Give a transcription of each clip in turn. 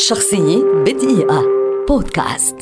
شخصية بدقيقة. بودكاست.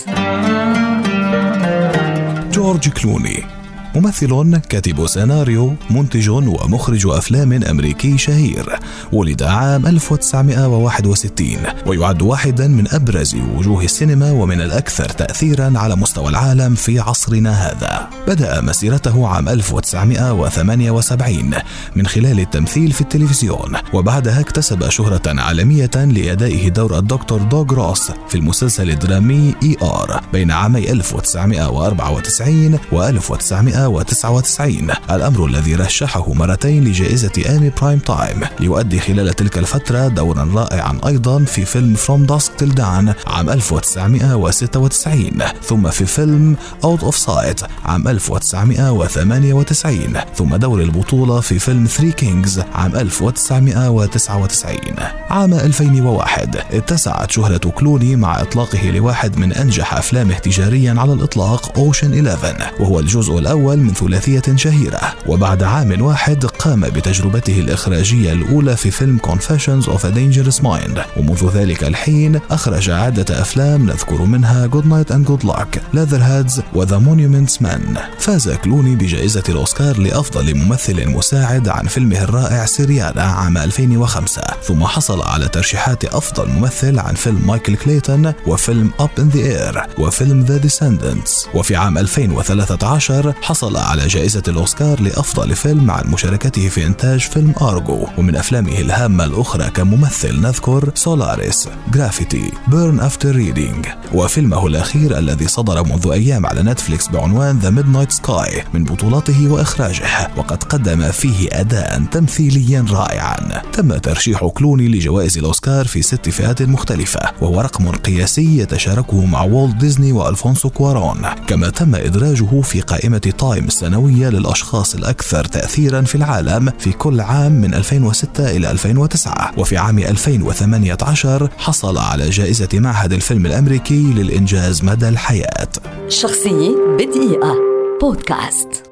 جورج كلوني. ممثل كاتب سيناريو منتج ومخرج أفلام أمريكي شهير ولد عام 1961 ويعد واحدا من أبرز وجوه السينما ومن الأكثر تأثيرا على مستوى العالم في عصرنا هذا. بدأ مسيرته عام 1978 من خلال التمثيل في التلفزيون وبعدها اكتسب شهرة عالمية لأدائه دور الدكتور دوغ روس في المسلسل الدرامي ER بين عامي 1994 و 1900 1999 الأمر الذي رشحه مرتين لجائزة إيمي برايم تايم ليؤدي خلال تلك الفترة دورا رائعا أيضا في فيلم From Dusk Till Dawn عام 1996 ثم في فيلم Out of Sight عام 1998 ثم دور البطولة في فيلم Three Kings عام 1999 عام 2001 اتسعت شهرة كلوني مع إطلاقه لواحد من أنجح أفلامه تجاريا على الإطلاق Ocean's 11 وهو الجزء الأول من ثلاثية شهيرة وبعد عام واحد قام بتجربته الإخراجية الأولى في فيلم Confessions of a Dangerous Mind. ومنذ ذلك الحين أخرج عدة أفلام نذكر منها Good Night and Good Luck Leatherheads و The Monuments Men فاز كلوني بجائزة الأوسكار لأفضل ممثل مساعد عن فيلمه الرائع Syriana عام 2005 ثم حصل على ترشيحات أفضل ممثل عن فيلم Michael Clayton وفيلم Up in the Air وفيلم The Descendants. وفي عام 2013 حصل حصل على جائزة الأوسكار لأفضل فيلم عن مشاركته في إنتاج فيلم Argo ومن أفلامه الهامة الأخرى كممثل نذكر Solaris Gravity Burn After Reading وفيلمه الأخير الذي صدر منذ أيام على نتفليكس بعنوان The Midnight Sky من بطولته وإخراجه وقد قدم فيه أداء تمثيليا رائعا. تم ترشيح كلوني لجوائز الأوسكار في ست فئات مختلفة وهو رقم قياسي يتشاركه مع والت ديزني وألفونسو كوارون كما تم إدراجه في قائمة القوائم السنوية للأشخاص الأكثر تأثيرا في العالم في كل عام من 2006 إلى 2009 وفي عام 2018 حصل على جائزة معهد الفيلم الأمريكي للإنجاز مدى الحياة. شخصية بدقيقة. بودكاست.